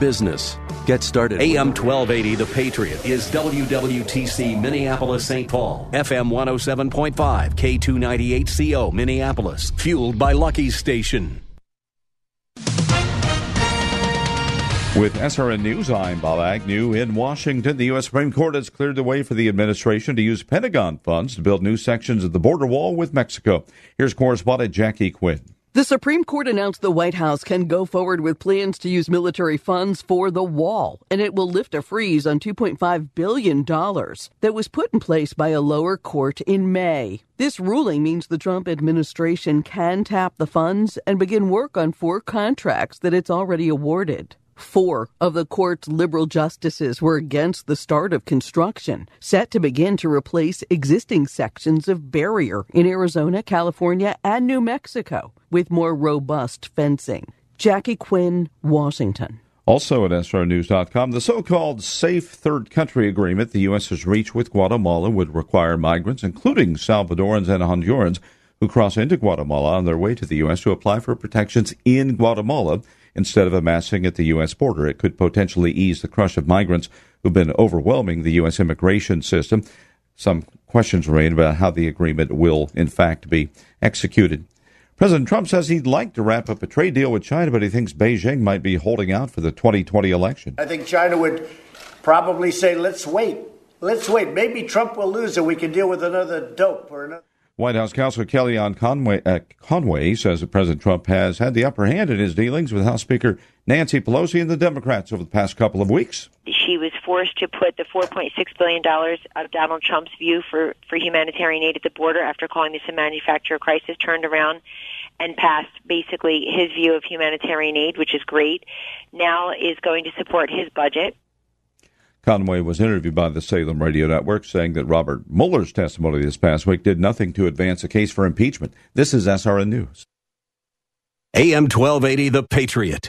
Business. Get started. AM 1280, The Patriot, is WWTC Minneapolis St. Paul. FM 107.5, K298CO Minneapolis. Fueled by Lucky's Station. With SRN News, I'm Bob Agnew. In Washington, the U.S. Supreme Court has cleared the way for the administration to use Pentagon funds to build new sections of the border wall with Mexico. Here's correspondent Jackie Quinn. The Supreme Court announced the White House can go forward with plans to use military funds for the wall, and it will lift a freeze on $2.5 billion that was put in place by a lower court in May. This ruling means the Trump administration can tap the funds and begin work on four contracts that it's already awarded. Four of the court's liberal justices were against the start of construction, set to begin to replace existing sections of barrier in Arizona, California, and New Mexico with more robust fencing. Jackie Quinn, Washington. Also at SRNews.com, the so called Safe Third Country Agreement the U.S. has reached with Guatemala would require migrants, including Salvadorans and Hondurans, who cross into Guatemala on their way to the U.S. to apply for protections in Guatemala instead of amassing at the U.S. border. It could potentially ease the crush of migrants who've been overwhelming the U.S. immigration system. Some questions remain about how the agreement will, in fact, be executed. President Trump says he'd like to wrap up a trade deal with China, but he thinks Beijing might be holding out for the 2020 election. I think China would probably say, let's wait. Let's wait. Maybe Trump will lose and we can deal with another dope or another. White House counsel Kellyanne Conway, uh, Conway says that President Trump has had the upper hand in his dealings with House Speaker Nancy Pelosi and the Democrats over the past couple of weeks. She was forced to put the $4.6 billion of Donald Trump's view for, for humanitarian aid at the border after calling this a manufacturer crisis turned around and passed basically his view of humanitarian aid, which is great. Now is going to support his budget. Conway was interviewed by the Salem Radio Network saying that Robert Mueller's testimony this past week did nothing to advance a case for impeachment. This is SRN News. AM 1280, The Patriot.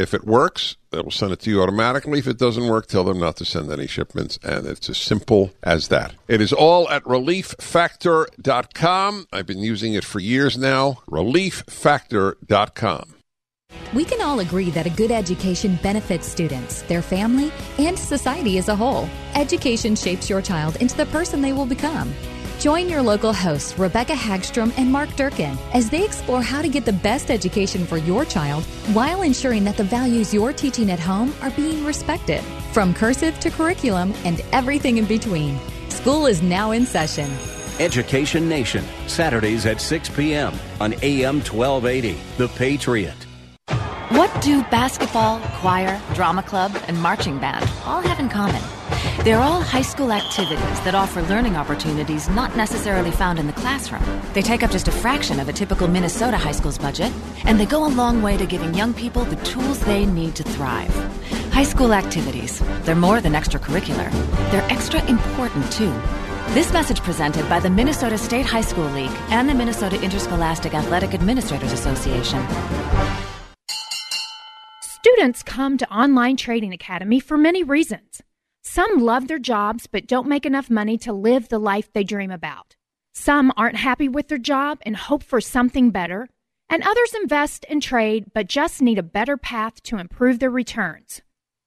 If it works, it will send it to you automatically. If it doesn't work, tell them not to send any shipments. And it's as simple as that. It is all at relieffactor.com. I've been using it for years now. Relieffactor.com. We can all agree that a good education benefits students, their family, and society as a whole. Education shapes your child into the person they will become. Join your local hosts, Rebecca Hagstrom and Mark Durkin, as they explore how to get the best education for your child while ensuring that the values you're teaching at home are being respected, from cursive to curriculum and everything in between. School is now in session. Education Nation, Saturdays at 6 p.m. on AM 1280. The Patriot. What do basketball, choir, drama club, and marching band all have in common? They're all high school activities that offer learning opportunities not necessarily found in the classroom. They take up just a fraction of a typical Minnesota high school's budget, and they go a long way to giving young people the tools they need to thrive. High school activities, they're more than extracurricular, they're extra important too. This message presented by the Minnesota State High School League and the Minnesota Interscholastic Athletic Administrators Association. Students come to Online Trading Academy for many reasons. Some love their jobs but don't make enough money to live the life they dream about. Some aren't happy with their job and hope for something better. And others invest and trade but just need a better path to improve their returns.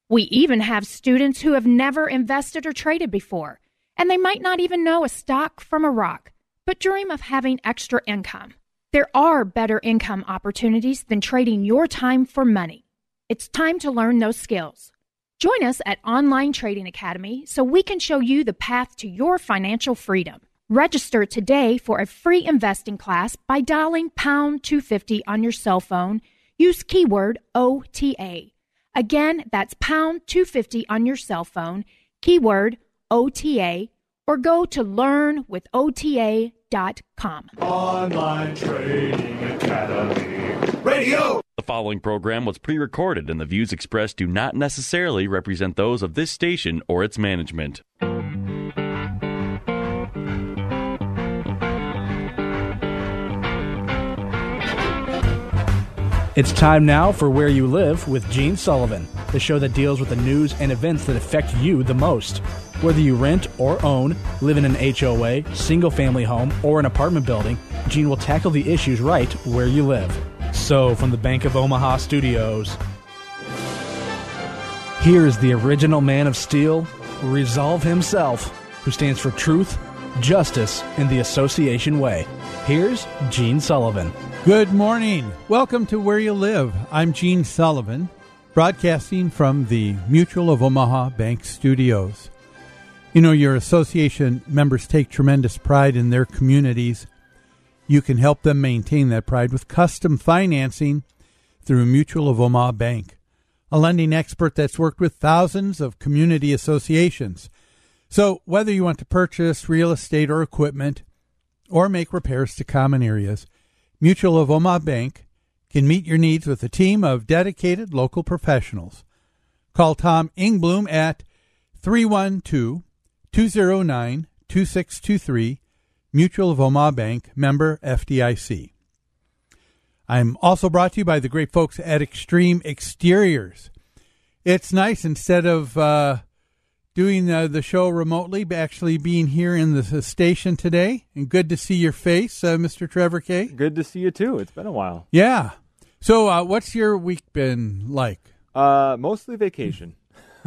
We even have students who have never invested or traded before, and they might not even know a stock from a rock, but dream of having extra income. There are better income opportunities than trading your time for money. It's time to learn those skills. Join us at Online Trading Academy so we can show you the path to your financial freedom. Register today for a free investing class by dialing pound 250 on your cell phone. Use keyword OTA. Again, that's pound 250 on your cell phone, keyword OTA, or go to learnwithota.com. Online Trading Academy. Radio! The following program was pre recorded, and the views expressed do not necessarily represent those of this station or its management. It's time now for Where You Live with Gene Sullivan, the show that deals with the news and events that affect you the most. Whether you rent or own, live in an HOA, single family home, or an apartment building, Gene will tackle the issues right where you live. So, from the Bank of Omaha studios, here's the original man of steel, Resolve himself, who stands for truth, justice, and the association way. Here's Gene Sullivan. Good morning. Welcome to Where You Live. I'm Gene Sullivan, broadcasting from the Mutual of Omaha Bank Studios. You know, your association members take tremendous pride in their communities. You can help them maintain that pride with custom financing through Mutual of Omaha Bank, a lending expert that's worked with thousands of community associations. So, whether you want to purchase real estate or equipment or make repairs to common areas, Mutual of Omaha Bank can meet your needs with a team of dedicated local professionals. Call Tom Ingbloom at 312 209 2623, Mutual of Omaha Bank, member FDIC. I'm also brought to you by the great folks at Extreme Exteriors. It's nice instead of uh, doing uh, the show remotely, actually being here in the station today. And good to see your face, uh, Mr. Trevor Kay. Good to see you too. It's been a while. Yeah. So, uh, what's your week been like? Uh, mostly vacation.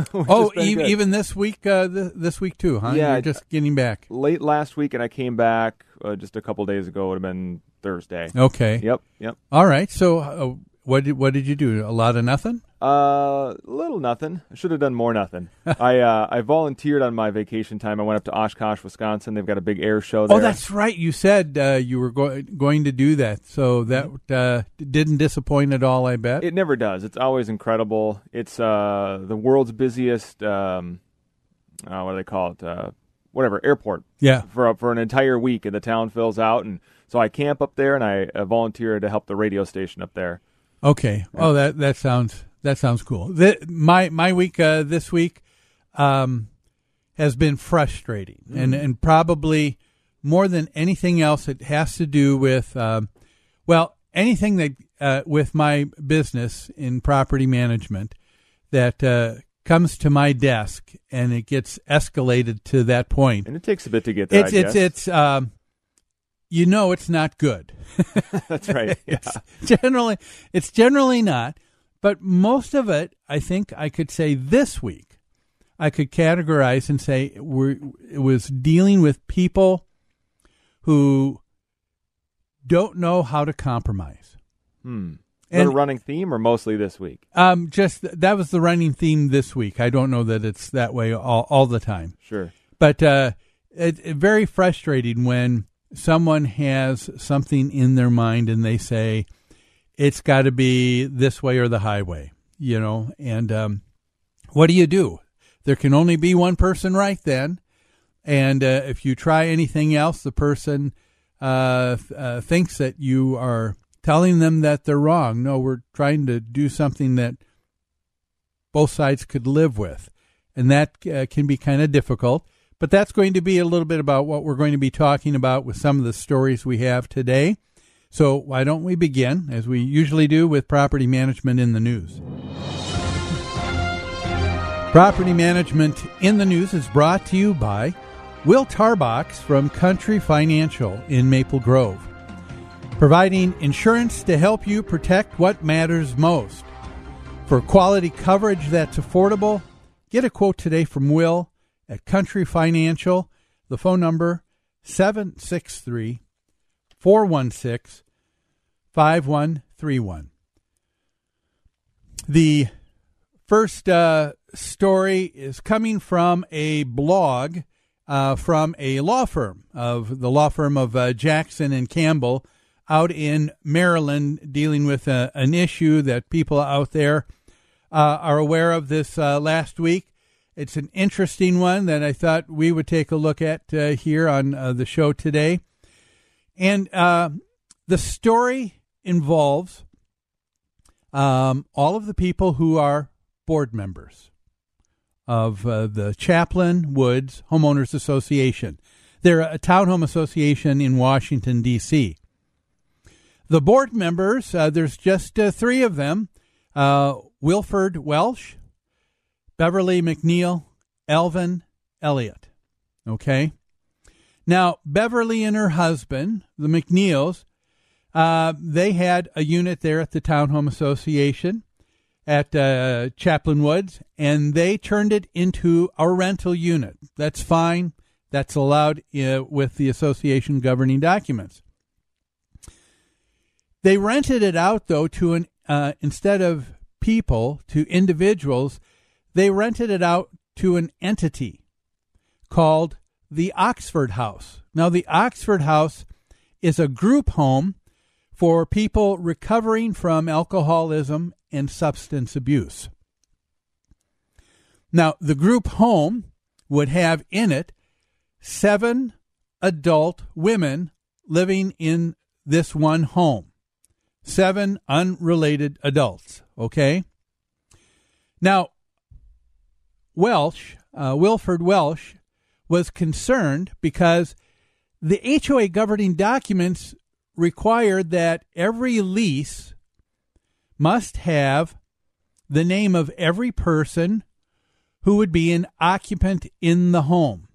oh, e- even this week, uh, th- this week too, huh? Yeah, You're just getting back. Late last week, and I came back uh, just a couple days ago. It would have been Thursday. Okay. Yep. Yep. All right. So, uh, what did what did you do? A lot of nothing. Uh, little nothing. I should have done more nothing. I uh, I volunteered on my vacation time. I went up to Oshkosh, Wisconsin. They've got a big air show there. Oh, that's right. You said uh, you were go- going to do that, so that uh, didn't disappoint at all. I bet It never does. It's always incredible. It's uh, the world's busiest. Um, uh, what do they call it? Uh, whatever airport. Yeah. For for an entire week, and the town fills out, and so I camp up there, and I uh, volunteer to help the radio station up there. Okay. Oh, that that sounds that sounds cool. The, my my week uh, this week um, has been frustrating, and Mhm. and probably more than anything else, it has to do with um, well anything that uh, with my business in property management that uh, comes to my desk and it gets escalated to that point. And it takes a bit to get there. It's it's it's um, you know it's not good. That's right. Yeah. It's generally it's generally not, but most of it I think I could say this week I could categorize and say we're, it was dealing with people who don't know how to compromise. Hmm. And- a running theme, or mostly this week? Um, just that was the running theme this week. I don't know that it's that way all, all the time. Sure. But uh, it, it very frustrating when someone has something in their mind and they say it's got to be this way or the highway, you know. And um, what do you do? There can only be one person right then, and uh, if you try anything else, the person uh, uh, thinks that you are telling them that they're wrong. No, we're trying to do something that both sides could live with. And that uh, can be kind of difficult. But that's going to be a little bit about what we're going to be talking about with some of the stories we have today. So, why don't we begin, as we usually do, with property management in the news? Property Management in the News is brought to you by Will Tarbox from Country Financial in Maple Grove. providing insurance to help you protect what matters most. For quality coverage that's affordable, get a quote today from Will at Country Financial. The phone number 763 416 5131. The first uh, story is coming from a blog uh, from a law firm of the law firm of uh, Jackson and Campbell out in Maryland, dealing with uh, an issue that people out there uh, are aware of this uh, last week. It's an interesting one that I thought we would take a look at here on the show today. And the story involves um, all of the people who are board members of uh, the Chaplin Woods Homeowners Association. They're a townhome association in Washington, D.C. The board members, uh, there's just uh, three of them uh, Wilford Welsh, Beverly McNeil, Elvin Elliott. Okay? Now, Beverly and her husband, the McNeils, uh, they had a unit there at the Townhome Association at uh, Chaplin Woods, and they turned it into a rental unit. That's fine. That's allowed uh, with the association governing documents. They rented it out though to an uh, instead of people to individuals, they rented it out to an entity called the Oxford House. Now, the Oxford House is a group home for people recovering from alcoholism and substance abuse. Now, the group home would have in it seven adult women living in this one home, seven unrelated adults, okay? Now, Welsh, uh, Wilford Welsh, was concerned because the HOA governing documents required that every lease must have the name of every person who would be an occupant in the home.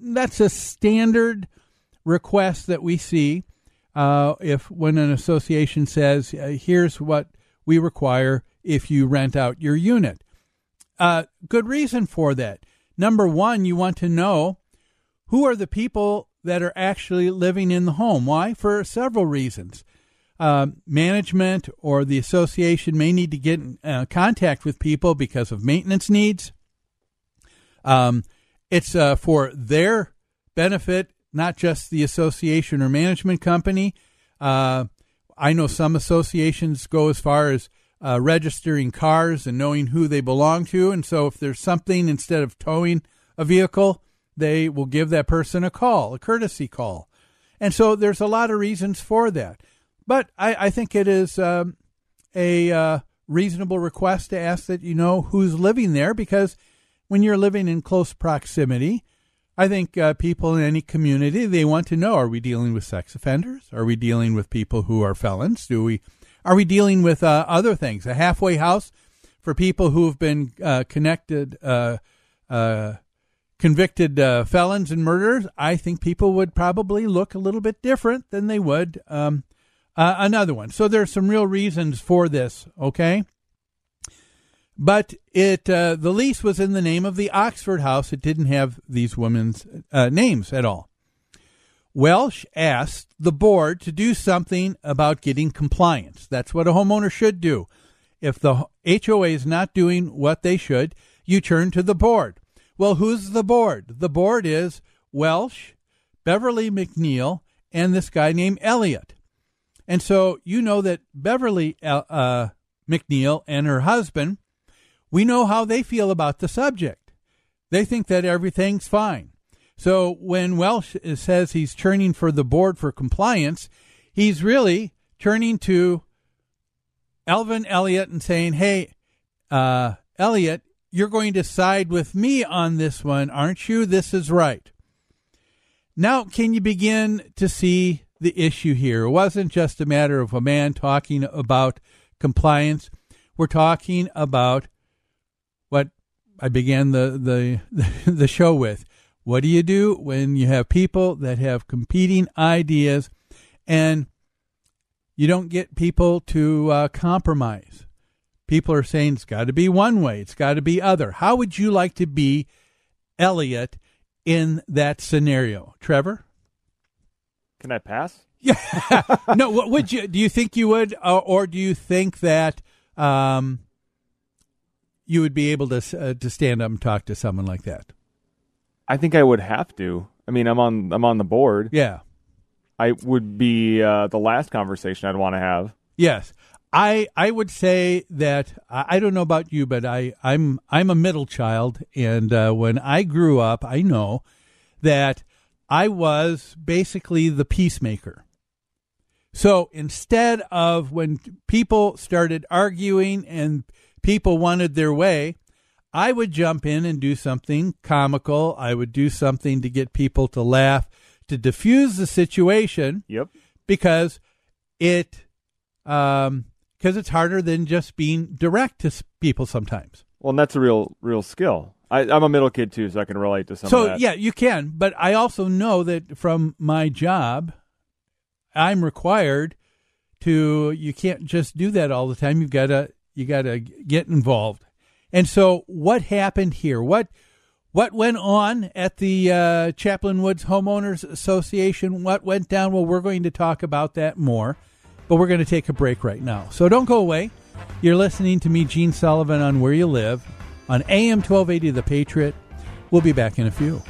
That's a standard request that we see uh, if when an association says, uh, "Here's what we require if you rent out your unit." Uh, good reason for that. Number one, you want to know who are the people that are actually living in the home. Why? For several reasons uh, management or the association may need to get in uh, contact with people because of maintenance needs. Um, it's uh, for their benefit, not just the association or management company. Uh, I know some associations go as far as uh, registering cars and knowing who they belong to. And so if there's something, instead of towing a vehicle, they will give that person a call, a courtesy call. And so there's a lot of reasons for that. But I, I think it is um, a uh, reasonable request to ask that you know who's living there because when you're living in close proximity, I think uh, people in any community they want to know: Are we dealing with sex offenders? Are we dealing with people who are felons? Do we are we dealing with uh, other things? A halfway house for people who have been uh, connected, uh, uh, convicted felons and murderers. I think people would probably look a little bit different than they would um, uh, another one. So there's some real reasons for this, okay? But it uh, the lease was in the name of the Oxford House. It didn't have these women's uh, names at all. Welsh asked the board to do something about getting compliance. That's what a homeowner should do. If the HOA is not doing what they should, you turn to the board. Well, who's the board? The board is Welsh, Beverly McNeil, and this guy named Elliott. And so you know that Beverly uh, uh, McNeil and her husband, we know how they feel about the subject. They think that everything's fine. So when Welsh says he's turning for the board for compliance, he's really turning to Elvin Elliott and saying, "Hey, uh, Elliott, you're going to side with me on this one, aren't you? This is right." Now, can you begin to see the issue here. It wasn't just a matter of a man talking about compliance. We're talking about what I began the, the, the show with. What do you do when you have people that have competing ideas? And you don't get people to uh, compromise. People are saying it's got to be one way, it's got to be other. How would you like to be Elliot in that scenario, Trevor? Can I pass? Yeah. no. What would you? Do you think you would, or, or do you think that um, you would be able to uh, to stand up and talk to someone like that? I think I would have to. I mean, I'm on I'm on the board. Yeah. I would be uh, the last conversation I'd want to have. Yes. I I would say that I, I don't know about you, but I I'm I'm a middle child, and uh, when I grew up, I know that I was basically the peacemaker. So instead of when people started arguing and people wanted their way, I would jump in and do something comical. I would do something to get people to laugh, to diffuse the situation. Yep. Because it, um, because it's harder than just being direct to people sometimes. Well, and that's a real, real skill. I, am a middle kid too, so I can relate to some. So yeah, you can. But I also know that from my job, I'm required to. You can't just do that all the time. You've got to. You got to get involved. And so, what happened here? What what went on at the uh, Chaplin Woods Homeowners Association? What went down? Well, we're going to talk about that more, but we're going to take a break right now. So don't go away. You're listening to me, Gene Sullivan, on Where You Live on AM 1280 The Patriot. We'll be back in a few.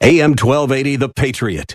AM 1280 The Patriot.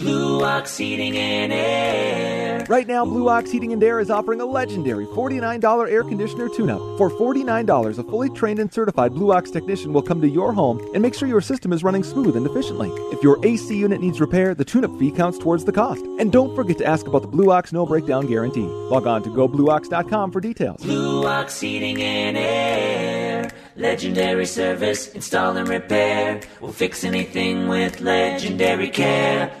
Blue Ox Heating and Air. Right now, Blue Ox Heating and Air is offering a legendary $49 air conditioner tune up. For $49, a fully trained and certified Blue Ox technician will come to your home and make sure your system is running smooth and efficiently. If your AC unit needs repair, the tune up fee counts towards the cost. And don't forget to ask about the Blue Ox no breakdown guarantee. Log on to goblueox.com for details. Blue Ox Heating and Air. Legendary service, install and repair. We'll fix anything with legendary care.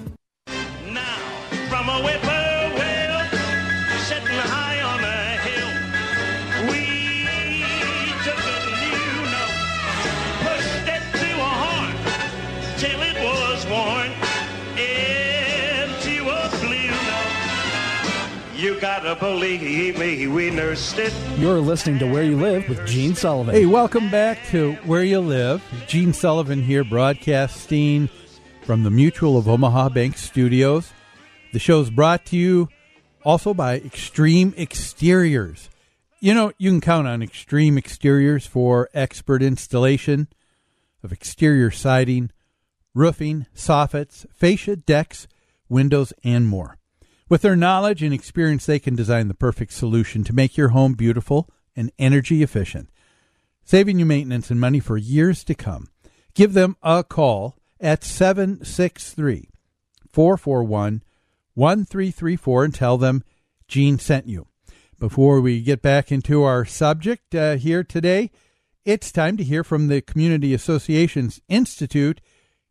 You're listening to Where You Live with Gene Sullivan. Hey, welcome back to Where You Live. Gene Sullivan here, broadcasting from the Mutual of Omaha Bank Studios. The show's brought to you also by Extreme Exteriors. You know, you can count on Extreme Exteriors for expert installation of exterior siding, roofing, soffits, fascia, decks, windows, and more. With their knowledge and experience, they can design the perfect solution to make your home beautiful and energy efficient, saving you maintenance and money for years to come. Give them a call at 763 441 1334 and tell them Gene sent you. Before we get back into our subject uh, here today, it's time to hear from the Community Associations Institute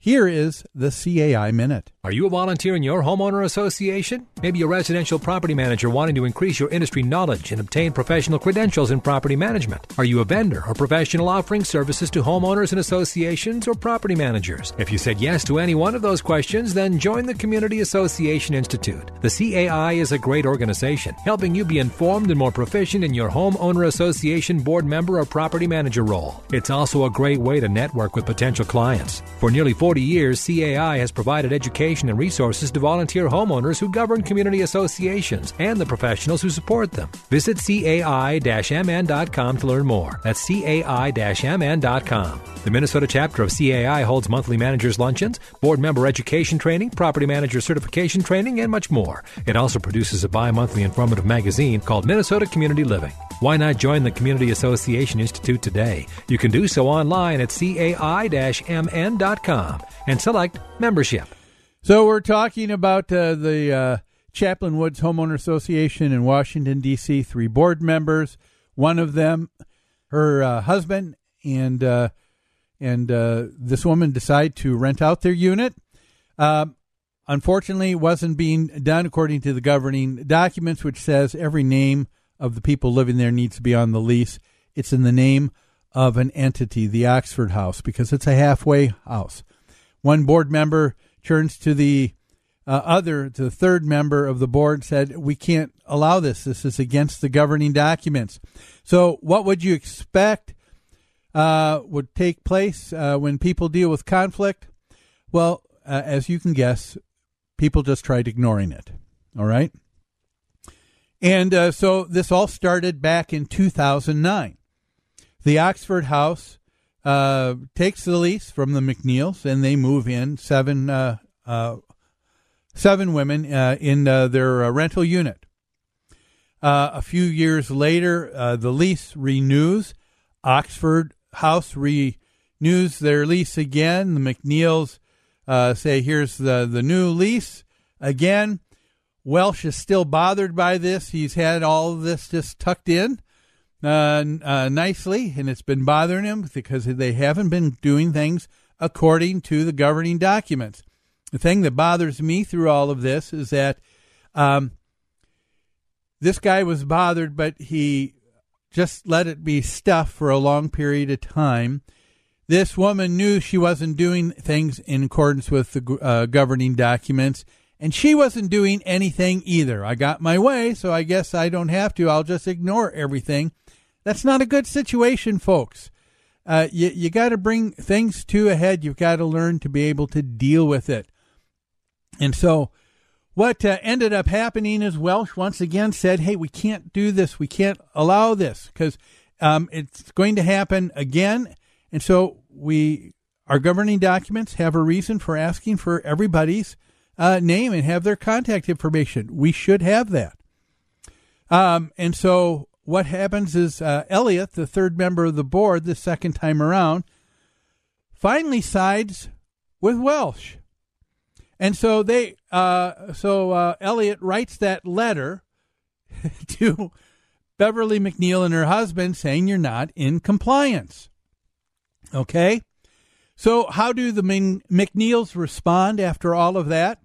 here is the CAI Minute. Are you a volunteer in your homeowner association? Maybe a residential property manager wanting to increase your industry knowledge and obtain professional credentials in property management. Are you a vendor or professional offering services to homeowners and associations or property managers? If you said yes to any one of those questions, then join the Community Association Institute. The CAI is a great organization, helping you be informed and more proficient in your homeowner association board member or property manager role. It's also a great way to network with potential clients. For nearly 40 years, CAI has provided education and resources to volunteer homeowners who govern community associations and the professionals who support them. Visit CAI-MN.com to learn more. That's CAI-MN.com. The Minnesota chapter of CAI holds monthly managers luncheons, board member education training, property manager certification training, and much more. It also produces a bi-monthly informative magazine called Minnesota Community Living. Why not join the Community Association Institute today? You can do so online at cai-mn.com and select membership. So we're talking about uh, the uh, Chaplin Woods Homeowner Association in Washington D.C. Three board members. One of them, her uh, husband, and uh, and uh, this woman decide to rent out their unit. Um, unfortunately, wasn't being done according to the governing documents, which says every name of the people living there needs to be on the lease. It's in the name of an entity, the Oxford House, because it's a halfway house. One board member turns to the uh, other, to the third member of the board, said, We can't allow this. This is against the governing documents. So, what would you expect uh, would take place uh, when people deal with conflict? Well, uh, as you can guess, people just tried ignoring it. All right? And uh, so this all started back in 2009. The Oxford House uh, takes the lease from the McNeils, and they move in seven uh, uh seven women uh, in uh, their rental unit. a few years later, the lease renews. Oxford House renews their lease again. The McNeils say, "Here's the the new lease again." Welsh is still bothered by this. He's had all this just tucked in uh, uh, nicely, and it's been bothering him because they haven't been doing things according to the governing documents. The thing that bothers me through all of this is that um, this guy was bothered, but he just let it be stuff for a long period of time. This woman knew she wasn't doing things in accordance with the uh, governing documents and she wasn't doing anything either. I got my way, so I guess I don't have to. I'll just ignore everything. That's not a good situation, folks. Uh, you you got to bring things to a head. You've got to learn to be able to deal with it. And so, what uh, ended up happening is Welsh once again said, "Hey, we can't do this. We can't allow this because um, it's going to happen again." And so, we our governing documents have a reason for asking for everybody's uh, name and have their contact information. We should have that. Um, and so what happens is uh, Elliot, the third member of the board, the second time around, finally sides with Welsh. And so they, uh, so uh, Elliot writes that letter to Beverly McNeil and her husband saying you're not in compliance. Okay? So, how do the McNeils respond after all of that?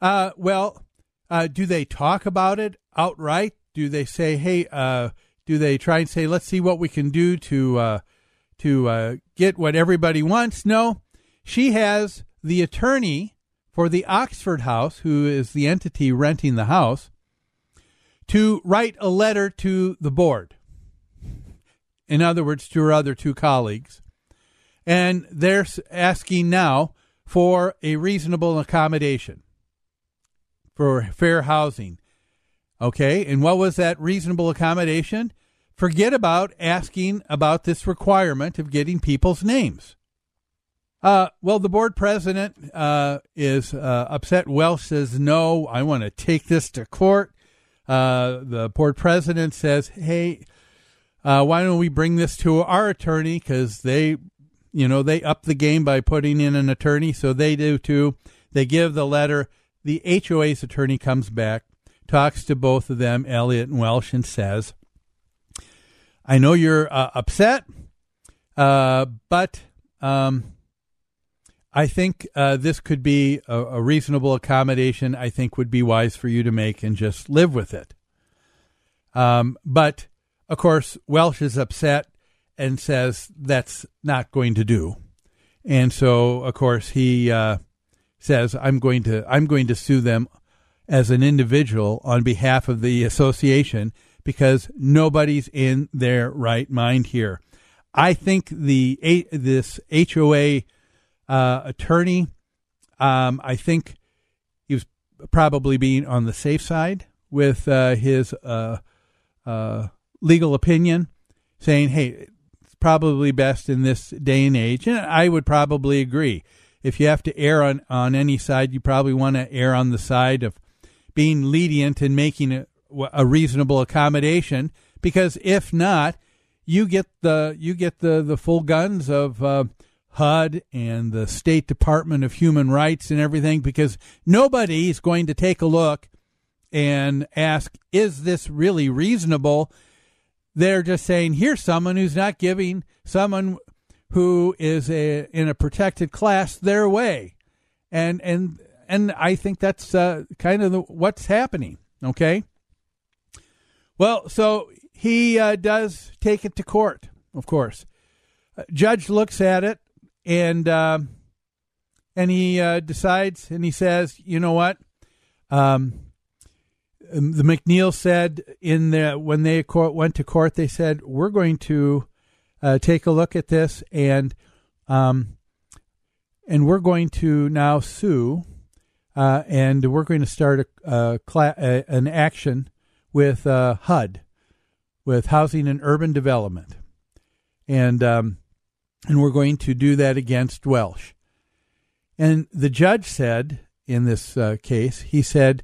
Uh, well, uh, do they talk about it outright? Do they say, "Hey"? Uh, do they try and say, "Let's see what we can do to uh, to uh, get what everybody wants"? No, she has the attorney for the Oxford House, who is the entity renting the house, to write a letter to the board. In other words, to her other two colleagues. And they're asking now for a reasonable accommodation for fair housing. Okay, and what was that reasonable accommodation? Forget about asking about this requirement of getting people's names. Uh, well, the board president uh, is uh, upset. Welsh says, no, I want to take this to court. Uh, the board president says, hey, uh, why don't we bring this to our attorney? Because they, you know, they up the game by putting in an attorney. So they do too. They give the letter. The HOA's attorney comes back, talks to both of them, Elliot and Welsh, and says, I know you're uh, upset, but. Um, I think uh, this could be a, a, reasonable accommodation. I think would be wise for you to make and just live with it. Um, but of course, Welsh is upset and says that's not going to do, and so of course he uh, says I'm going to I'm going to sue them as an individual on behalf of the association because nobody's in their right mind here. I think the this HOA uh, attorney. Um, I think he was probably being on the safe side with uh, his uh, uh, legal opinion, saying, "Hey, it's probably best in this day and age." And I would probably agree. If you have to err on, on any side, you probably want to err on the side of being lenient and making a, a reasonable accommodation. Because if not, you get the you get the the full guns of uh, HUD and the State Department of Human Rights and everything because nobody is going to take a look and ask, is this really reasonable? They're just saying, here's someone who's not giving someone who is a, in a protected class their way. And, and, and I think that's uh, kind of the, what's happening. Okay. Well, so he uh, does take it to court, of course. Uh, judge looks at it and uh, and he uh, decides and he says, you know what? Um, um the McNeil said in the when they court, went to court, they said we're going to uh, take a look at this and um, and we're going to now sue uh, and we're going to start a, a, a an action with uh, HUD, with Housing and Urban Development, and um, and we're going to do that against Welsh. And the judge said in this uh, case, he said,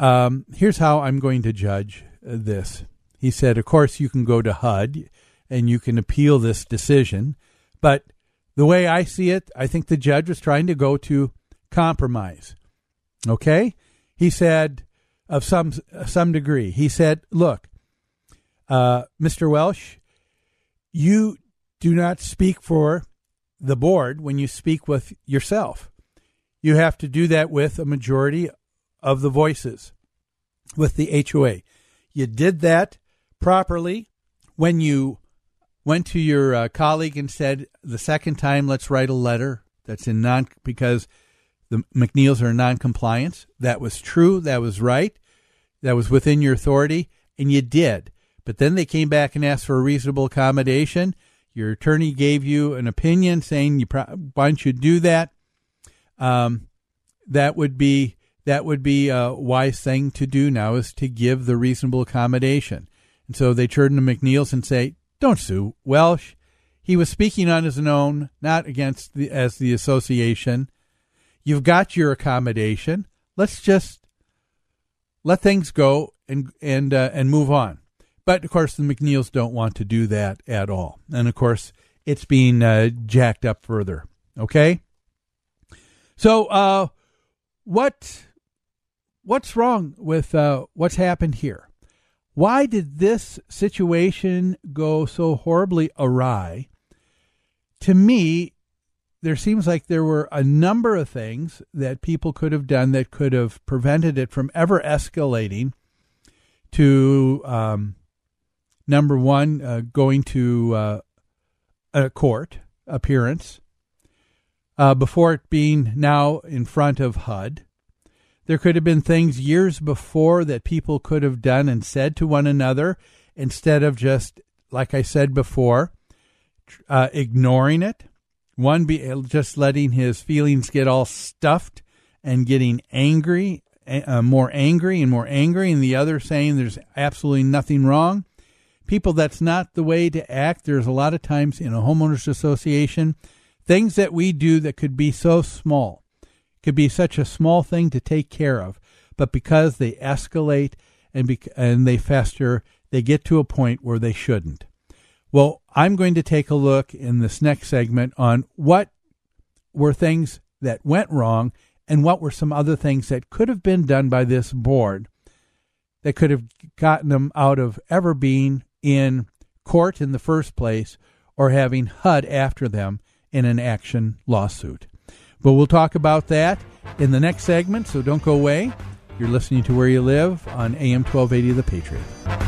um, here's how I'm going to judge this. He said, of course, you can go to HUD and you can appeal this decision. But the way I see it, I think the judge was trying to go to compromise. Okay? He said, of some, some degree, he said, look, uh, Mr. Welsh, you do not speak for the board when you speak with yourself. You have to do that with a majority of the voices with the HOA. You did that properly when you went to your uh, colleague and said the second time let's write a letter that's in non because the McNeils are in non-compliance. That was true. That was right. That was within your authority, and you did. But then they came back and asked for a reasonable accommodation your attorney gave you an opinion saying you pro- why don't you do that? Um, that would be that would be a wise thing to do now is to give the reasonable accommodation. And so they turn to McNeil's and say, "Don't sue Welsh. He was speaking on his own, not against the as the association. You've got your accommodation. Let's just let things go and and uh, and move on." But of course, the McNeils don't want to do that at all. And of course, it's being uh, jacked up further. Okay. So, uh, what what's wrong with uh, what's happened here? Why did this situation go so horribly awry? To me, there seems like there were a number of things that people could have done that could have prevented it from ever escalating to um, number one, uh, going to uh, a court appearance uh, before it being now in front of HUD. There could have been things years before that people could have done and said to one another instead of just, like I said before, uh, ignoring it. One be just letting his feelings get all stuffed and getting angry, uh, more angry and more angry, and the other saying there's absolutely nothing wrong. People, that's not the way to act. There's a lot of times in a homeowners association, things that we do that could be so small, could be such a small thing to take care of, but because they escalate and be, and they fester, they get to a point where they shouldn't. Well, I'm going to take a look in this next segment on what were things that went wrong and what were some other things that could have been done by this board that could have gotten them out of ever being in court in the first place or having HUD after them in an action lawsuit. But we'll talk about that in the next segment, so don't go away. You're listening to Where You Live on AM 1280 The Patriot.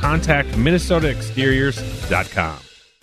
Contact MinnesotaExteriors.com.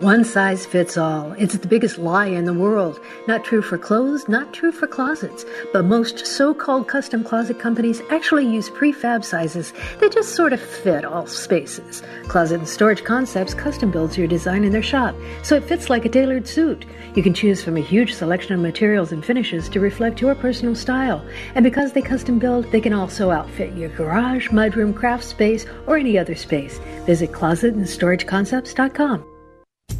One size fits all. It's the biggest lie in the world. Not true for clothes, not true for closets. But most so called custom closet companies actually use prefab sizes that just sort of fit all spaces. Closet and Storage Concepts custom builds your design in their shop, so it fits like a tailored suit. You can choose from a huge selection of materials and finishes to reflect your personal style. And because they custom build, they can also outfit your garage, mudroom, craft space, or any other space. Visit closetandstorageconcepts.com.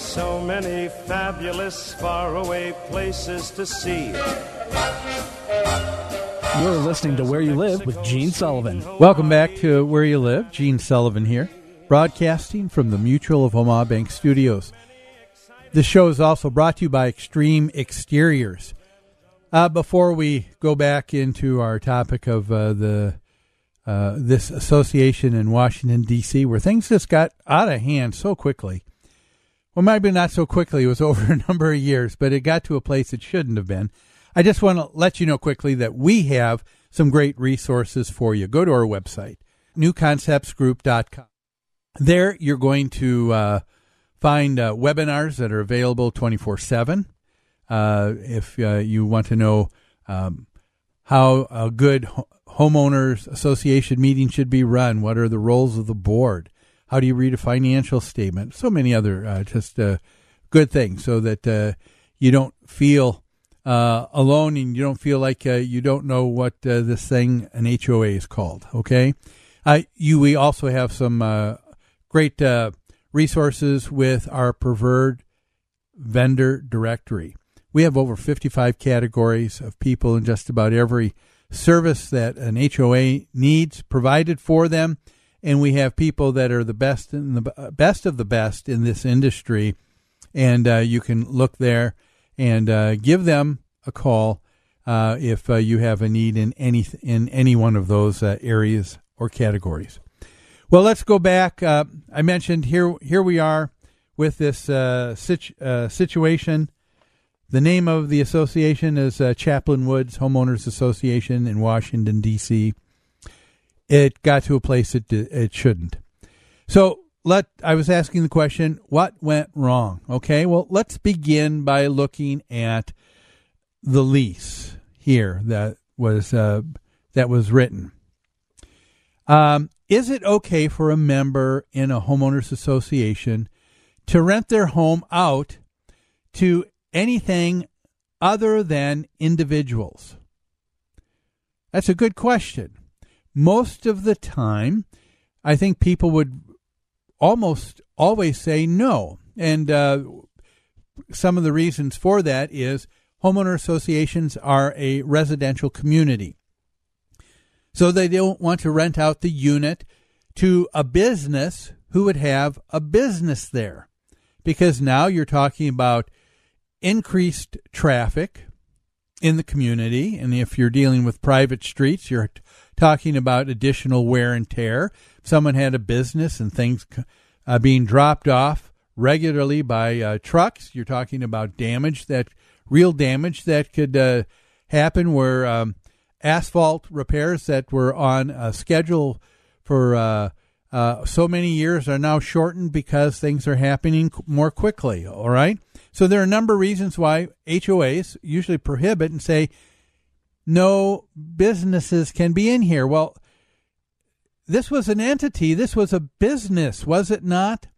Are so many fabulous faraway places to see. You're listening to Where You Live with Gene Sullivan. Welcome back to Where You Live. Gene Sullivan here, broadcasting from the Mutual of Omaha Bank Studios. This show is also brought to you by Extreme Exteriors. Uh, before we go back into our topic of uh, the uh, this association in Washington D.C., where things just got out of hand so quickly. Well, maybe not so quickly. It was over a number of years, but it got to a place it shouldn't have been. I just want to let you know quickly that we have some great resources for you. Go to our website, newconceptsgroup.com. There, you're going to uh, find uh, webinars that are available 24 7. Uh, if uh, you want to know um, how a good ho- homeowners association meeting should be run, what are the roles of the board, how do you read a financial statement, so many other uh, just uh, good things so that uh, you don't feel uh, alone and you don't feel like uh, you don't know what this thing, an HOA, is called. Okay. you, we also have some great resources with our preferred vendor directory. We have over 55 categories of people in just about every service that an HOA needs provided for them, and we have people that are the best in the best of the best in this industry, and uh, you can look there and uh, give them a call uh, if uh, you have a need in any in any one of those uh, areas or categories. Well, let's go back. Uh, I mentioned here here we are with this situ- situation the name of the association is Chaplin Woods Homeowners Association in Washington D.C. It got to a place it it shouldn't. So let I was asking the question, what went wrong? Okay, well let's begin by looking at the lease here that was uh, that was written. Um, is it okay for a member in a homeowners association to rent their home out to anything other than individuals? That's a good question. Most of the time, I think people would almost always say no. And uh, some of the reasons for that is homeowner associations are a residential community. So they don't want to rent out the unit to a business who would have a business there. Because now you're talking about increased traffic in the community. And if you're dealing with private streets, you're talking about additional wear and tear. If someone had a business and things uh, being dropped off regularly by uh, trucks, you're talking about damage that real damage that could uh, happen where um, asphalt repairs that were on a schedule for uh, uh, so many years are now shortened because things are happening more quickly. All right. So there are a number of reasons why HOAs usually prohibit and say no businesses can be in here. Well, this was an entity, this was a business, was it not?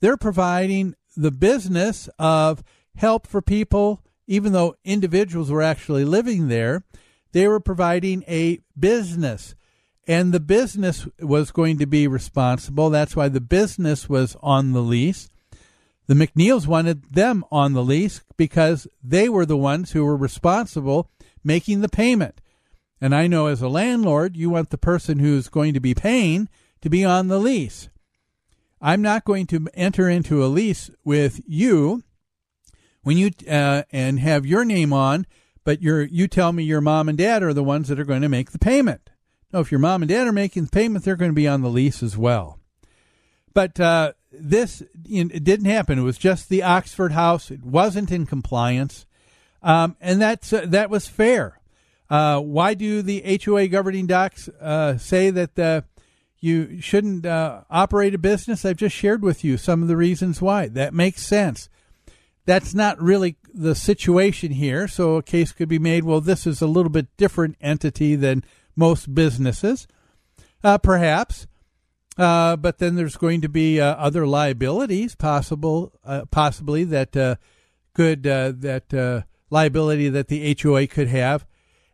They're providing the business of help for people, even though individuals were actually living there. They were providing a business, and the business was going to be responsible. That's why the business was on the lease. The McNeils wanted them on the lease because they were the ones who were responsible making the payment. And I know as a landlord, you want the person who's going to be paying to be on the lease. I'm not going to enter into a lease with you when you uh, and have your name on, but you tell me your mom and dad are the ones that are going to make the payment. No, if your mom and dad are making the payment, they're going to be on the lease as well. But uh, this it didn't happen. It was just the Oxford House. It wasn't in compliance, um, and that's uh, that was fair. Uh, why do the HOA governing docs uh, say that uh, you shouldn't uh, operate a business? I've just shared with you some of the reasons why. That makes sense. That's not really the situation here. So a case could be made. Well, this is a little bit different entity than most businesses, uh, perhaps. But then there's going to be other liabilities possible, possibly that could that liability that the HOA could have,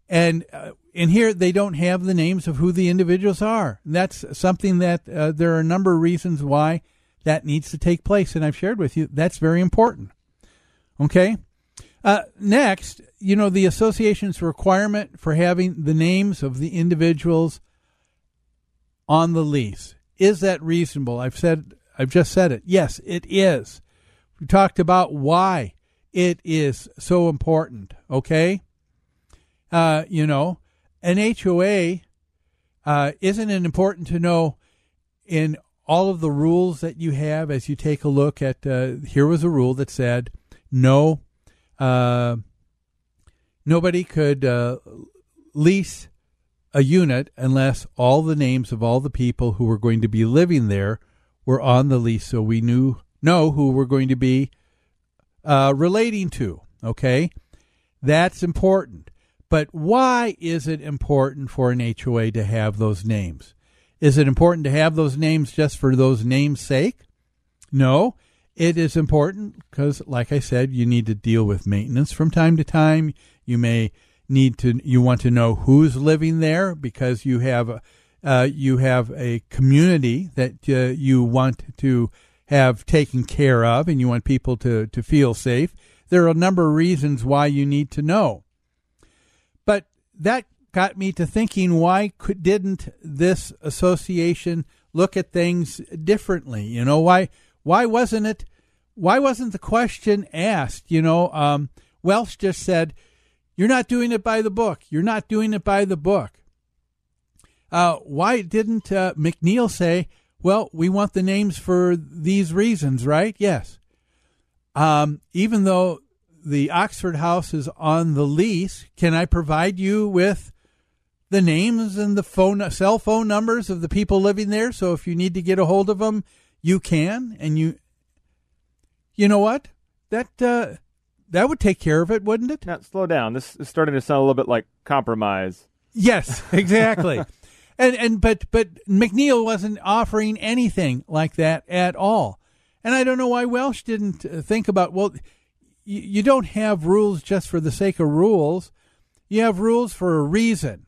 and uh, in here they don't have the names of who the individuals are. And that's something that uh, there are a number of reasons why that needs to take place, and I've shared with you that's very important. Okay. Uh, next, you know the association's requirement for having the names of the individuals on the lease is that reasonable? I've said I've just said it. Yes, it is. We talked about why it is so important, okay? Uh, you know, an HOA uh, isn't it important to know in all of the rules that you have as you take a look at uh, here was a rule that said no uh, nobody could uh, lease a unit unless all the names of all the people who were going to be living there were on the lease, so we knew know who we're going to be uh, relating to. Okay, that's important. But why is it important for an HOA to have those names? Is it important to have those names just for those names' sake? No, it is important because, like I said, you need to deal with maintenance from time to time. You may need to, you want to know who's living there because you have a, uh, you have a community that uh, you want to have taken care of and you want people to, to feel safe. There are a number of reasons why you need to know. But that got me to thinking why could, didn't this association look at things differently? You know, why why wasn't it why wasn't the question asked? You know, um, Welsh just said, You're not doing it by the book. You're not doing it by the book. Uh, why didn't uh, McNeil say, Well, we want the names for these reasons, right? Yes. Um, even though the Oxford House is on the lease, can I provide you with the names and the phone cell phone numbers of the people living there? So if you need to get a hold of them, you can. And you, you know what? That uh, that would take care of it, wouldn't it? Now, slow down. This is starting to sound a little bit like compromise. Yes, exactly. and and but but McNeil wasn't offering anything like that at all. And I don't know why Welsh didn't uh, think about well you, you don't have rules just for the sake of rules. You have rules for a reason.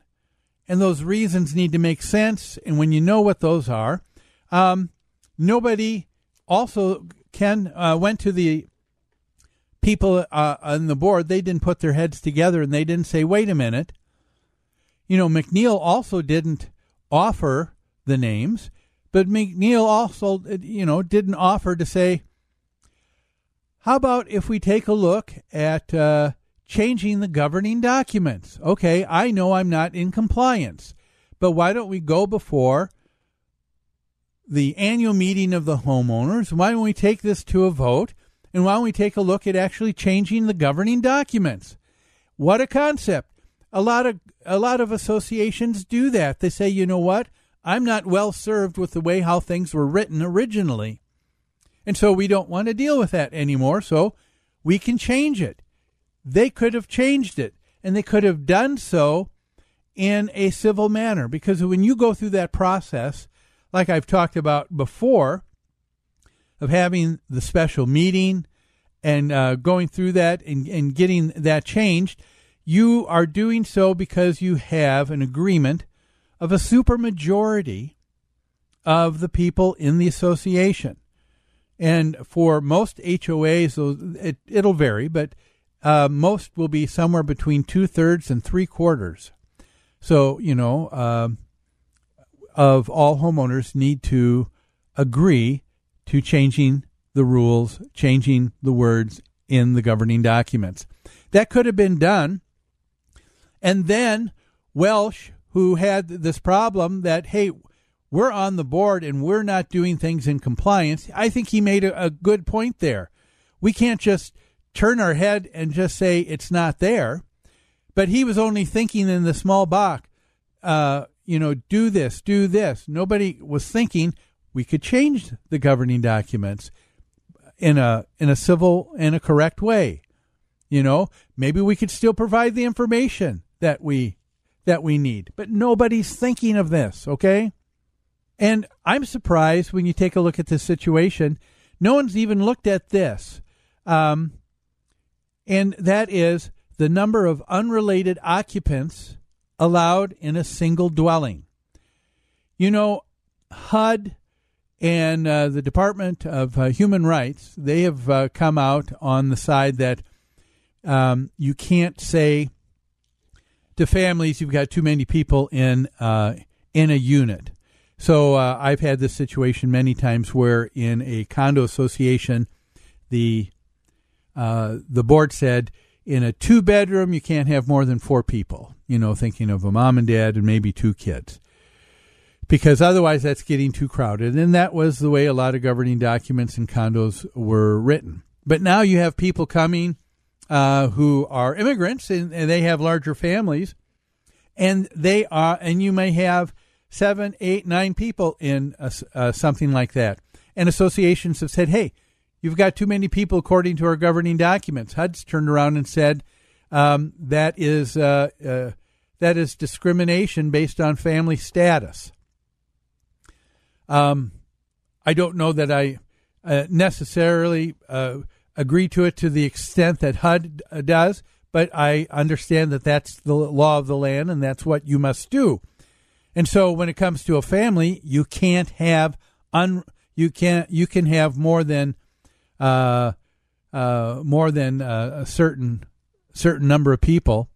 And those reasons need to make sense. And when you know what those are, um, nobody also Ken uh, went to the people uh, on the board. They didn't put their heads together and they didn't say, wait a minute. You know, McNeil also didn't offer the names, but McNeil also, you know, didn't offer to say, how about if we take a look at uh, changing the governing documents? Okay, I know I'm not in compliance, but why don't we go before the annual meeting of the homeowners? Why don't we take this to a vote? And why don't we take a look at actually changing the governing documents? What a concept. A lot of a lot of associations do that. They say, you know what? I'm not well served with the way how things were written originally. And so we don't want to deal with that anymore. So we can change it. They could have changed it and they could have done so in a civil manner because when you go through that process, like I've talked about before, of having the special meeting and uh, going through that and, and getting that changed, you are doing so because you have an agreement of a supermajority of the people in the association. And for most HOAs, it, it'll vary, but uh, most will be somewhere between two thirds and three quarters. So, you know, uh, of all homeowners need to agree to changing the rules, changing the words in the governing documents. That could have been done. And then Welsh, who had this problem that, hey, we're on the board and we're not doing things in compliance. I think he made a, a good point there. We can't just turn our head and just say it's not there. But he was only thinking in the small box, uh, you know, do this, do this. Nobody was thinking we could change the governing documents in a in a civil and a correct way. You know, maybe we could still provide the information that we that we need, but nobody's thinking of this. Okay. And I'm surprised when you take a look at this situation, no one's even looked at this. Um, and that is the number of unrelated occupants allowed in a single dwelling. You know, HUD and uh, the Department of uh, Human Rights, they have uh, come out on the side that um, you can't say to families you've got too many people in uh, in a unit. So uh, I've had this situation many times where in a condo association, the uh, the board said in a two bedroom you can't have more than four people. You know, thinking of a mom and dad and maybe two kids, because otherwise that's getting too crowded. And that was the way a lot of governing documents and condos were written. But now you have people coming uh, who are immigrants and, and they have larger families, and they are, and you may have seven, eight, nine people in a, uh, something like that. And associations have said, hey, you've got too many people according to our governing documents. HUD's turned around and said um, that is uh, uh, that is discrimination based on family status. Um, I don't know that I uh, necessarily uh, agree to it to the extent that HUD does, but I understand that that's the law of the land and that's what you must do. And so when it comes to a family, you can't have un you can't you can have more than uh, uh, more than uh, a certain certain number of people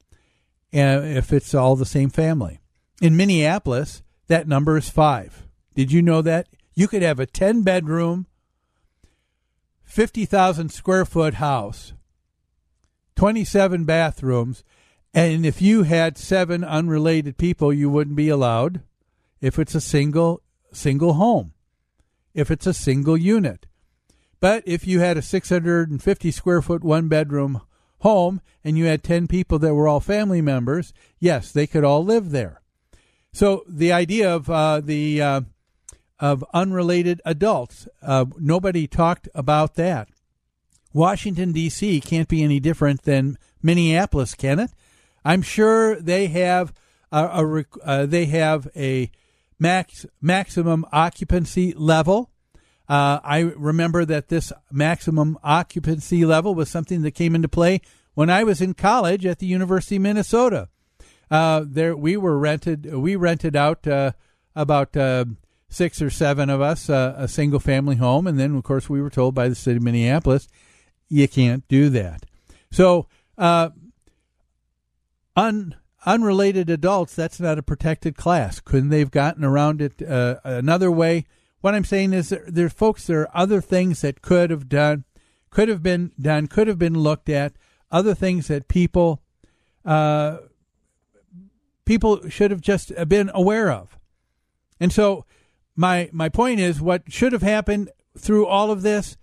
uh, if it's all the same family. In Minneapolis, that number is five. Did you know that? You could have a 10 bedroom, 50,000 square foot house, 27 bathrooms, and if you had seven unrelated people, you wouldn't be allowed if it's a single single home. If it's a single unit. But if you had a 650 square foot one bedroom home and you had 10 people that were all family members, yes, they could all live there. So the idea of uh, the uh, of unrelated adults, uh, nobody talked about that. Washington D.C. can't be any different than Minneapolis, can it? I'm sure they have a, a uh, they have a max maximum occupancy level. Uh, I remember that this maximum occupancy level was something that came into play when I was in college at the University of Minnesota. Uh, there we were rented. We rented out uh, about uh, six or seven of us uh, a single family home, and then of course we were told by the city of Minneapolis, you can't do that. So uh, un unrelated adults, that's not a protected class. Couldn't they've gotten around it uh, another way? What I'm saying is, there, there, folks, there are other things that could have done, could have been done, could have been looked at. Other things that people, uh, people should have just been aware of. And so, my my point is, what should have happened through all of this,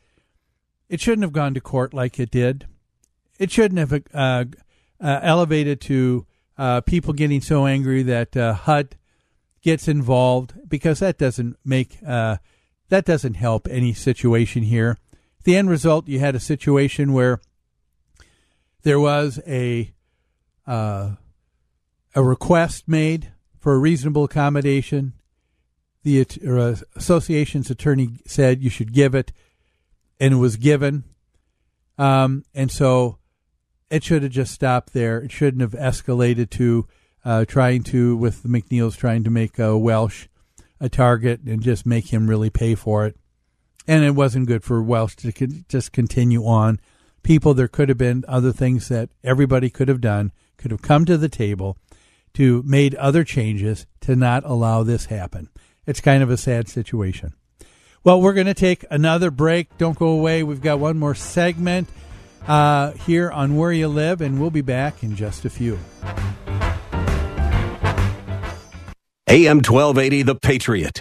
it shouldn't have gone to court like it did. It shouldn't have uh, uh, elevated to uh, people getting so angry that uh, HUD gets involved because that doesn't make uh, that doesn't help any situation here. The end result, you had a situation where there was a uh, a request made for a reasonable accommodation. The uh, association's attorney said you should give it, and it was given. Um, and so it should have just stopped there. It shouldn't have escalated to uh, trying to, with the McNeils, trying to make uh, Welsh a target and just make him really pay for it. And it wasn't good for Welsh to con- just continue on. People, there could have been other things that everybody could have done, could have come to the table to made other changes to not allow this happen. It's kind of a sad situation. Well, we're going to take another break. Don't go away. We've got one more segment uh, here on Where You Live, and we'll be back in just a few. AM 1280, The Patriot.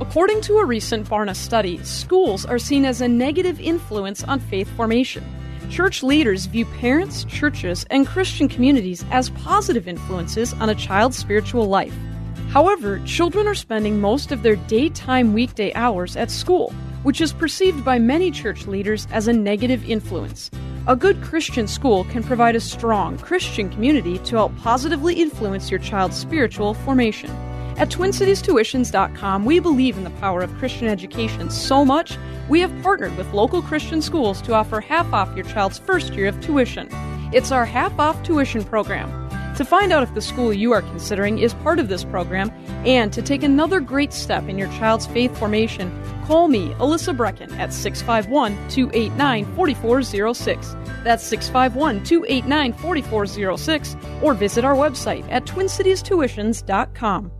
According to a recent Barna study, schools are seen as a negative influence on faith formation. Church leaders view parents, churches, and Christian communities as positive influences on a child's spiritual life. However, children are spending most of their daytime weekday hours at school, which is perceived by many church leaders as a negative influence. A good Christian school can provide a strong Christian community to help positively influence your child's spiritual formation. At TwinCitiesTuitions.com, we believe in the power of Christian education so much, we have partnered with local Christian schools to offer half off your child's first year of tuition. It's our half off tuition program. To find out if the school you are considering is part of this program and to take another great step in your child's faith formation, call me, Alyssa Brecken, at 651 289 4406. That's 651 289 4406, or visit our website at twincitiestuitions.com.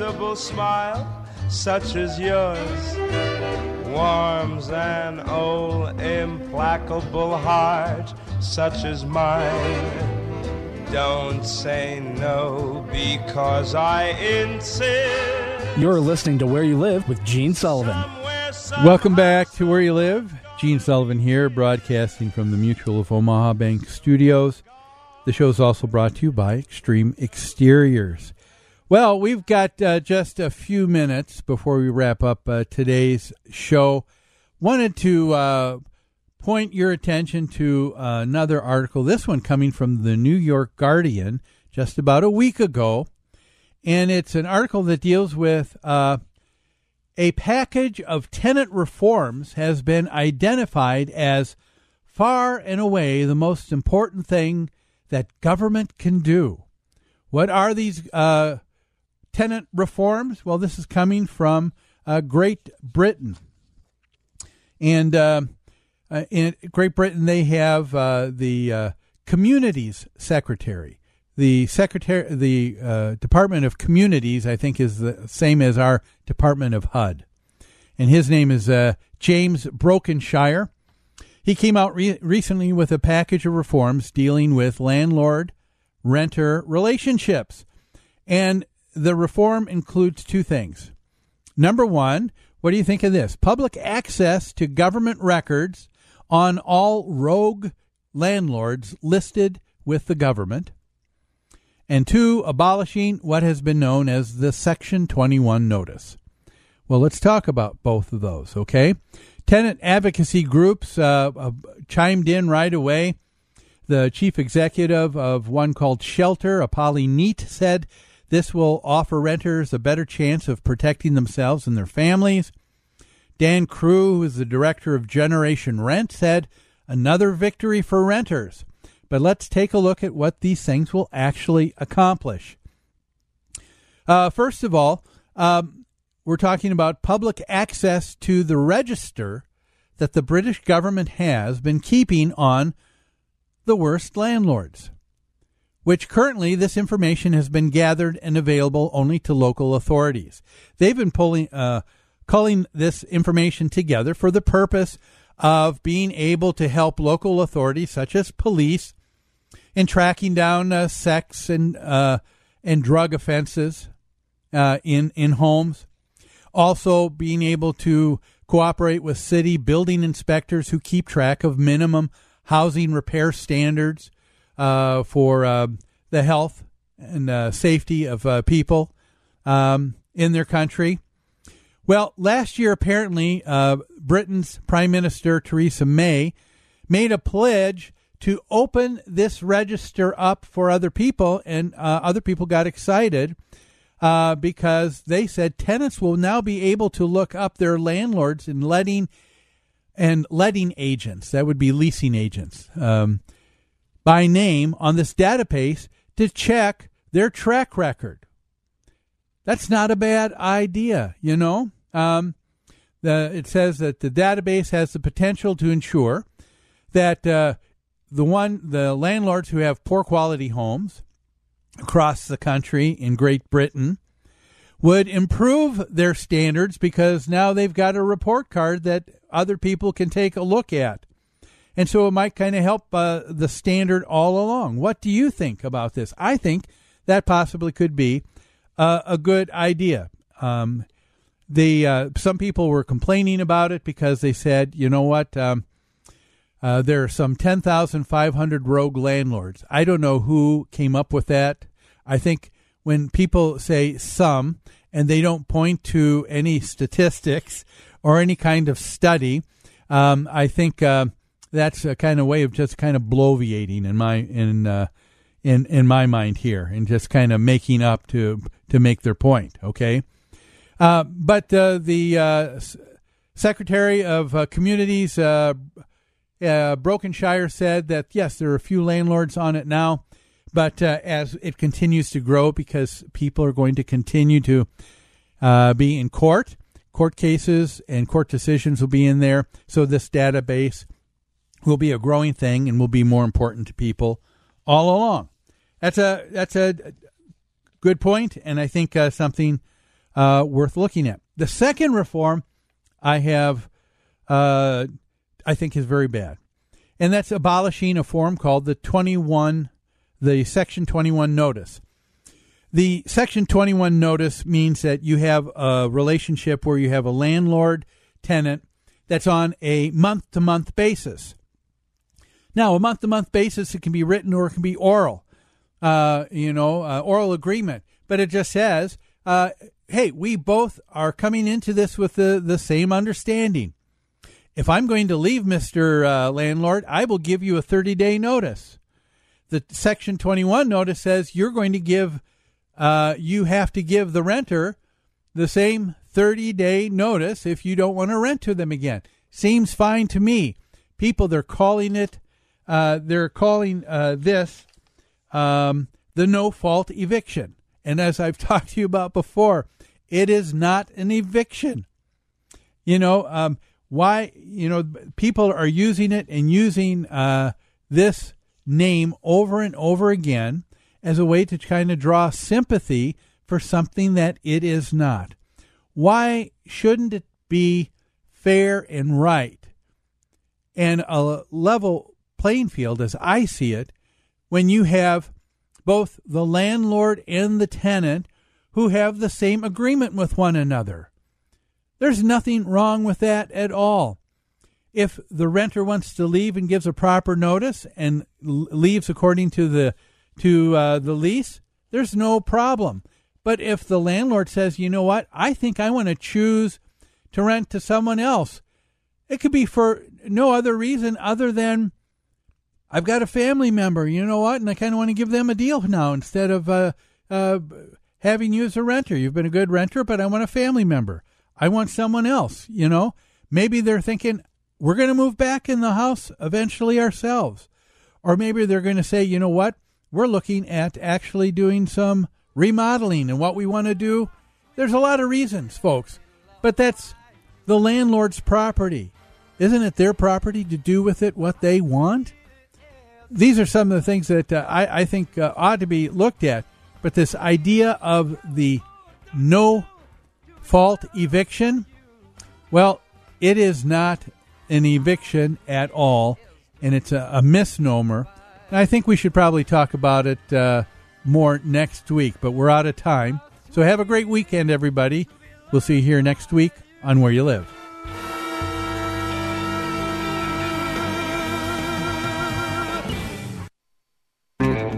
Irrepressible smile such as yours warms an old implacable heart such as mine. Don't say no because I insist. You're listening to Where You Live with Gene Sullivan. Welcome back to Where You Live. Gene Sullivan here, broadcasting from the Mutual of Omaha Bank Studios. The show is also brought to you by Extreme Exteriors. Well, we've got uh, just a few minutes before we wrap up uh, today's show. Wanted to uh, point your attention to uh, another article, this one coming from the New York Guardian just about a week ago. And it's an article that deals with uh, a package of tenant reforms has been identified as far and away the most important thing that government can do. What are these uh, tenant reforms? Well, this is coming from uh, Great Britain. And uh, uh in Great Britain, they have uh, the uh, Communities Secretary. The secretary, the Department of Communities, I think, is the same as our Department of HUD, and his name is James Brokenshire. He came out re- recently with a package of reforms dealing with landlord renter relationships. And the reform includes two things. Number one, what do you think of this? Public access to government records on all rogue landlords listed with the government. And two, abolishing what has been known as the Section 21 notice. Well, let's talk about both of those, okay? Tenant advocacy groups uh, uh, chimed in right away. The chief executive of one called Shelter, Polly Neate, said this will offer renters a better chance of protecting themselves and their families. Dan Craw, who is the director of Generation Rent, said another victory for renters. But let's take a look at what these things will actually accomplish. Uh, first of all, um, we're talking about public access to the register that the British government has been keeping on the worst landlords, which currently this information has been gathered and available only to local authorities. They've been pulling, uh, culling this information together for the purpose of being able to help local authorities, such as police, in tracking down uh, sex and uh, and drug offenses uh, in in homes also, being able to cooperate with city building inspectors who keep track of minimum housing repair standards uh, for uh, the health and uh, safety of uh, people um, in their country. Well, last year, apparently, uh, Britain's Prime Minister Theresa May made a pledge to open this register up for other people, and uh, other people got excited because they said tenants will now be able to look up their landlords and letting and letting agents, that would be leasing agents, um, by name on this database to check their track record. That's not a bad idea, you know. Um, the, it says that the database has the potential to ensure that uh, the one the landlords who have poor quality homes across the country in Great Britain would improve their standards because now they've got a report card that other people can take a look at. And so it might kind of help uh, the standard all along. What do you think about this? I think that possibly could be uh, a good idea. Um, the uh, some people were complaining about it because they said, you know what, um, uh, there are some ten thousand five hundred rogue landlords. I don't know who came up with that. I think when people say some and they don't point to any statistics or any kind of study, um, I think uh, that's a kind of way of just kind of bloviating in my in uh, in in my mind here, and just kind of making up to to make their point. Okay, uh, but uh, the uh, Secretary of uh, Communities, uh, Brokenshire, said that yes, there are a few landlords on it now, but as it continues to grow, because people are going to continue to be in court, court cases and court decisions will be in there. So this database will be a growing thing and will be more important to people all along. That's a that's a good point, and I think uh, something uh, worth looking at. The second reform I have, uh, I think, is very bad, and that's abolishing a form called the twenty one, the Section twenty one notice. The Section 21 notice means that you have a relationship where you have a landlord tenant that's on a month to month basis. Now, a month to month basis, it can be written or it can be oral, uh, you know, uh, oral agreement. But it just says, uh, hey, we both are coming into this with the, the same understanding. If I'm going to leave, Mr. Uh, landlord, I will give you a 30 day notice. The Section 21 notice says you're going to give uh, you have to give the renter the same 30 day notice if you don't want to rent to them again. Seems fine to me. People, they're calling it, uh, they're calling uh, this um, the no fault eviction. And as I've talked to you about before, it is not an eviction. You know, um, why, you know, people are using it and using uh, this name over and over again as a way to kind of draw sympathy for something that it is not. Why shouldn't it be fair and right and a level playing field as I see it when you have both the landlord and the tenant who have the same agreement with one another? There's nothing wrong with that at all. If the renter wants to leave and gives a proper notice and leaves according to the to uh, the lease, there's no problem. But if the landlord says, you know what, I think I want to choose to rent to someone else, it could be for no other reason other than I've got a family member, you know what, and I kind of want to give them a deal now instead of uh, uh, having you as a renter. You've been a good renter, but I want a family member. I want someone else, you know. Maybe they're thinking, we're going to move back in the house eventually ourselves. Or maybe they're going to say, you know what, we're looking at actually doing some remodeling and what we want to do. There's a lot of reasons, folks, but that's the landlord's property. Isn't it their property to do with it what they want? These are some of the things that uh, I, I, think uh, ought to be looked at. But this idea of the no fault eviction, well, it is not an eviction at all, and it's a, a misnomer. And I think we should probably talk about it uh, more next week, but we're out of time. So have a great weekend, everybody. We'll see you here next week on Where You Live.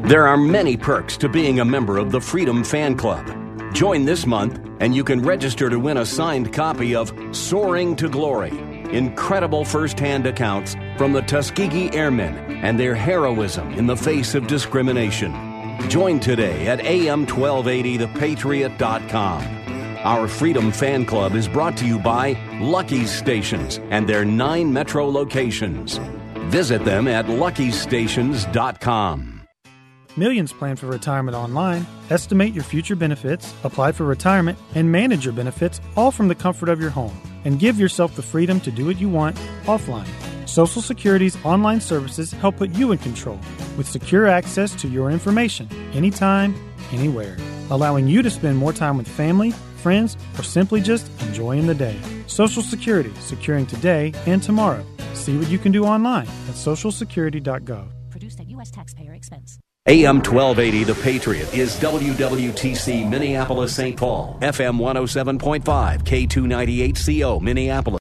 There are many perks to being a member of the Freedom Fan Club. Join this month, and you can register to win a signed copy of Soaring to Glory incredible firsthand accounts from the Tuskegee Airmen and their heroism in the face of discrimination. Join today at am1280thepatriot.com. Our Freedom Fan Club is brought to you by Lucky's Stations and their nine metro locations. Visit them at luckystations.com. Millions plan for retirement online. Estimate your future benefits, apply for retirement, and manage your benefits all from the comfort of your home. And give yourself the freedom to do what you want offline. Social Security's online services help put you in control with secure access to your information anytime, anywhere, allowing you to spend more time with family, friends, or simply just enjoying the day. Social Security, securing today and tomorrow. See what you can do online at socialsecurity.gov. Produced at U.S. taxpayer expense. AM 1280, The Patriot, is WWTC Minneapolis St. Paul, FM 107.5, K298CO Minneapolis.